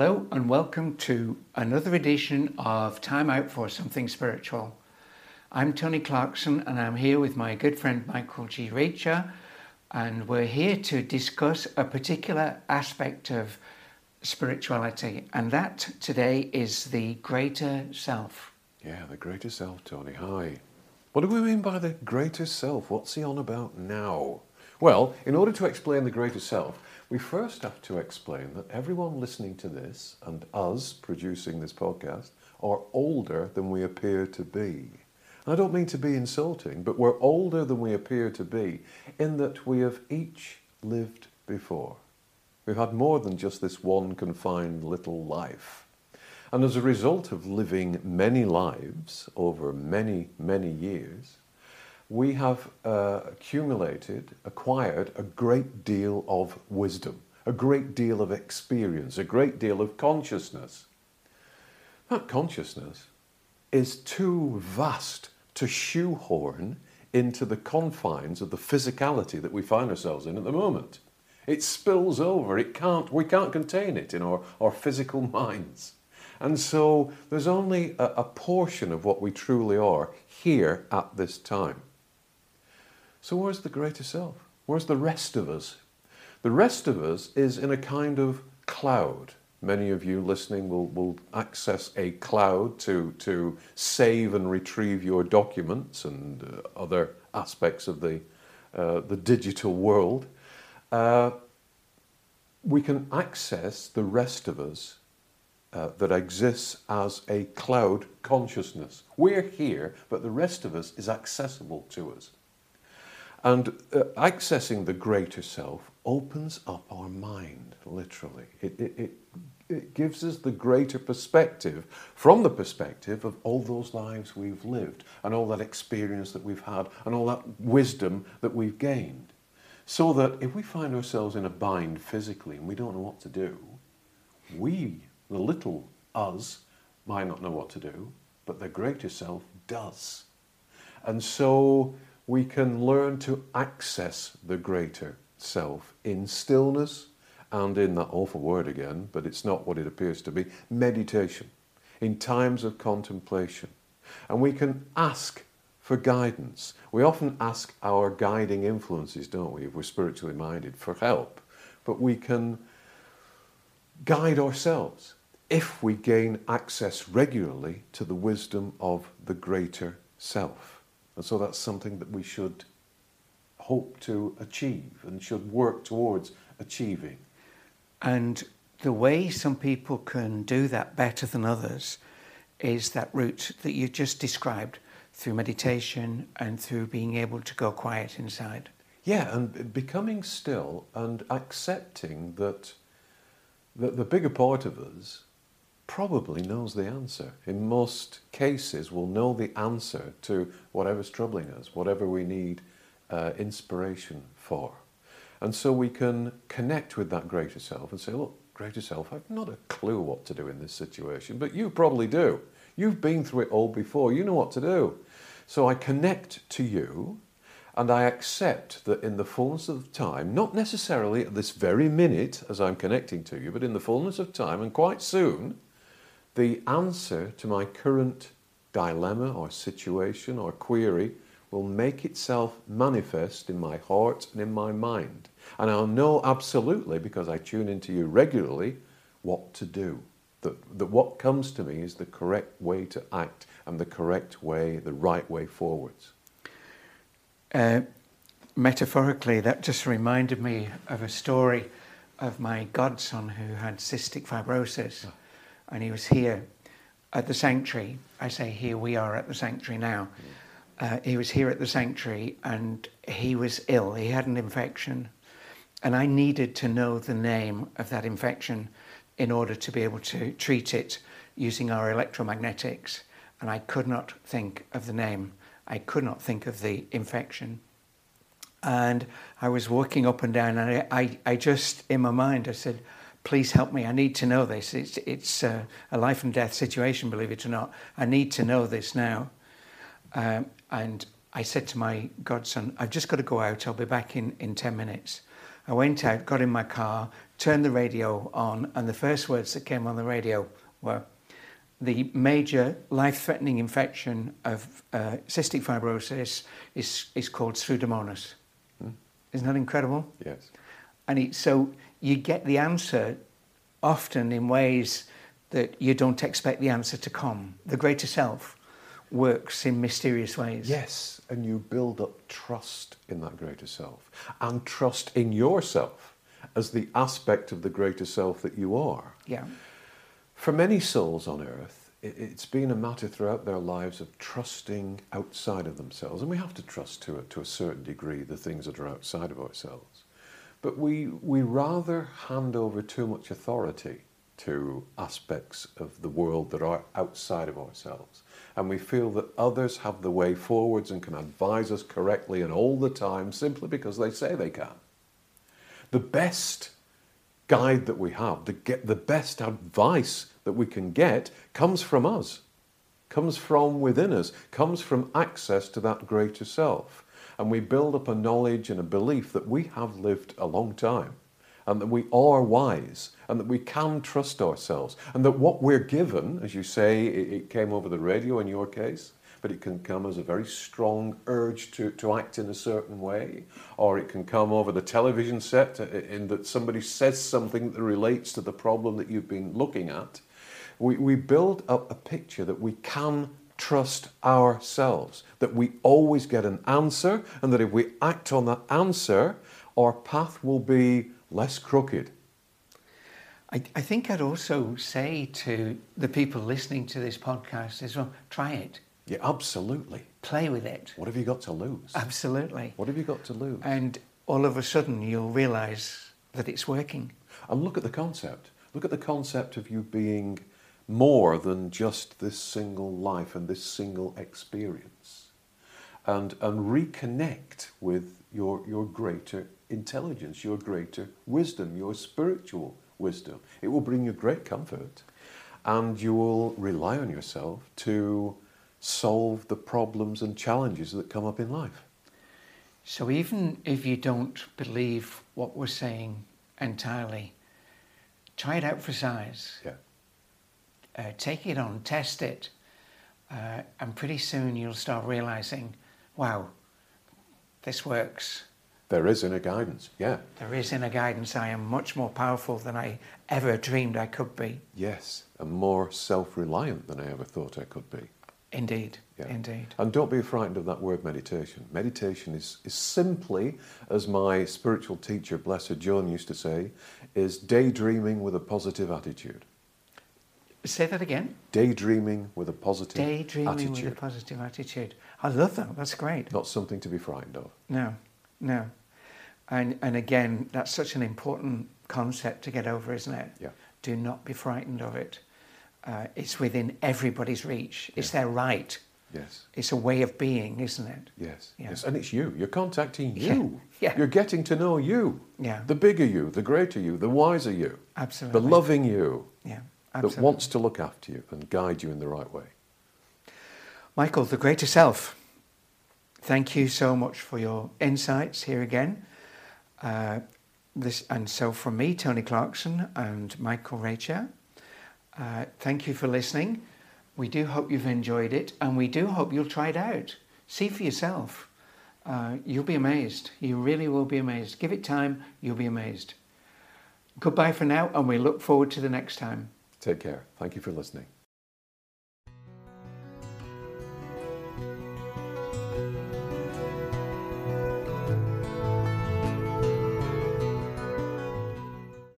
Hello, and welcome to another edition of Time Out for Something Spiritual. I'm Tony Clarkson, and I'm here with my good friend Michael G. Reccia, and we're here to discuss a particular aspect of spirituality, and that today is the greater self. Yeah, the greater self, Tony. Hi. What do we mean by the greater self? What's he on about now? Well, in order to explain the greater self, we first have to explain that everyone listening to this and us producing this podcast are older than we appear to be. I don't mean to be insulting, but we're older than we appear to be in that we have each lived before. We've had more than just this one confined little life. And as a result of living many lives over many, many years, we have uh, accumulated, acquired a great deal of wisdom, a great deal of experience, a great deal of consciousness. That consciousness is too vast to shoehorn into the confines of the physicality that we find ourselves in at the moment. It spills over, it can't, we can't contain it in our, our physical minds. And so there's only a, a portion of what we truly are here at this time. So, where's the greater self? Where's the rest of us? The rest of us is in a kind of cloud. Many of you listening will, will access a cloud to, to save and retrieve your documents and uh, other aspects of the, uh, the digital world. Uh, we can access the rest of us uh, that exists as a cloud consciousness. We're here, but the rest of us is accessible to us. And uh, accessing the greater self opens up our mind, literally. It, it, it, it gives us the greater perspective from the perspective of all those lives we've lived and all that experience that we've had and all that wisdom that we've gained. So that if we find ourselves in a bind physically and we don't know what to do, we, the little us, might not know what to do, but the greater self does. And so we can learn to access the greater self in stillness and in that awful word again, but it's not what it appears to be meditation, in times of contemplation. And we can ask for guidance. We often ask our guiding influences, don't we, if we're spiritually minded, for help. But we can guide ourselves if we gain access regularly to the wisdom of the greater self. And so that's something that we should hope to achieve and should work towards achieving. And the way some people can do that better than others is that route that you just described through meditation and through being able to go quiet inside. Yeah, and becoming still and accepting that, that the bigger part of us probably knows the answer. In most cases, will know the answer to whatever's troubling us, whatever we need uh, inspiration for. And so we can connect with that greater self and say, look, greater self, I've not a clue what to do in this situation, but you probably do. You've been through it all before, you know what to do. So I connect to you and I accept that in the fullness of time, not necessarily at this very minute as I'm connecting to you, but in the fullness of time and quite soon, the answer to my current dilemma or situation or query will make itself manifest in my heart and in my mind. And I'll know absolutely, because I tune into you regularly, what to do. That, that what comes to me is the correct way to act and the correct way, the right way forwards. Uh, metaphorically, that just reminded me of a story of my godson who had cystic fibrosis. Oh and he was here at the sanctuary. I say here, we are at the sanctuary now. Uh, he was here at the sanctuary and he was ill. He had an infection. And I needed to know the name of that infection in order to be able to treat it using our electromagnetics. And I could not think of the name. I could not think of the infection. And I was walking up and down, and I, I, I just, in my mind, I said, please help me. I need to know this. It's, it's uh, a life and death situation, believe it or not. I need to know this now. Um, and I said to my godson, I've just got to go out. I'll be back in, in 10 minutes. I went out, got in my car, turned the radio on, and the first words that came on the radio were the major life-threatening infection of uh, cystic fibrosis is, is called Pseudomonas. Hmm. Isn't that incredible? Yes. And it, so you get the answer often in ways that you don't expect the answer to come. The greater self works in mysterious ways. Yes, and you build up trust in that greater self and trust in yourself as the aspect of the greater self that you are. Yeah. For many souls on earth, it, it's been a matter throughout their lives of trusting outside of themselves. And we have to trust to a, to a certain degree the things that are outside of ourselves. But we, we rather hand over too much authority to aspects of the world that are outside of ourselves. And we feel that others have the way forwards and can advise us correctly and all the time simply because they say they can. The best guide that we have, the, get, the best advice that we can get, comes from us, comes from within us, comes from access to that greater self. And we build up a knowledge and a belief that we have lived a long time and that we are wise and that we can trust ourselves and that what we're given, as you say, it, it came over the radio in your case, but it can come as a very strong urge to, to act in a certain way, or it can come over the television set uh, in that somebody says something that relates to the problem that you've been looking at. We, we build up a picture that we can trust ourselves, that we always get an answer, and that if we act on that answer, our path will be less crooked. I, I think I'd also say to the people listening to this podcast as well, try it. Yeah, absolutely. Play with it. What have you got to lose? Absolutely. What have you got to lose? And all of a sudden you'll realize that it's working. And look at the concept. Look at the concept of you being more than just this single life and this single experience. And, and reconnect with your, your greater intelligence, your greater wisdom, your spiritual wisdom. It will bring you great comfort and you will rely on yourself to solve the problems and challenges that come up in life. So even if you don't believe what we're saying entirely, try it out for size. Yeah. Uh, take it on, test it, uh, and pretty soon you'll start realizing, wow, this works. There is inner guidance, yeah. There is inner guidance. I am much more powerful than I ever dreamed I could be. Yes, and more self reliant than I ever thought I could be. Indeed, Yeah. indeed. And don't be frightened of that word meditation. Meditation is, is simply, as my spiritual teacher, Blessed John, used to say, is daydreaming with a positive attitude. Say that again. Daydreaming with a positive Daydreaming attitude. with a positive attitude. I love that. That's great. Not something to be frightened of. No, no. And, and again, that's such an important concept to get over, isn't it? Yeah. Do not be frightened of it. Uh, it's within everybody's reach. It's their right. Yes. It's a way of being, isn't it? Yes, Yeah. yes, and it's you. You're contacting Yeah, you. yeah. You're getting to know you. Yeah. The bigger you, the greater you, the wiser you, Absolutely. the loving you Yeah, that wants to look after you and guide you in the right way. Michael, the greater self. Thank you so much for your insights here again. Uh, this and so from me, Tony Clarkson and Michael Reccia. Uh, thank you for listening. We do hope you've enjoyed it, and we do hope you'll try it out. See for yourself. Uh, you'll be amazed. You really will be amazed. Give it time. You'll be amazed. Goodbye for now, and we look forward to the next time. Take care. Thank you for listening.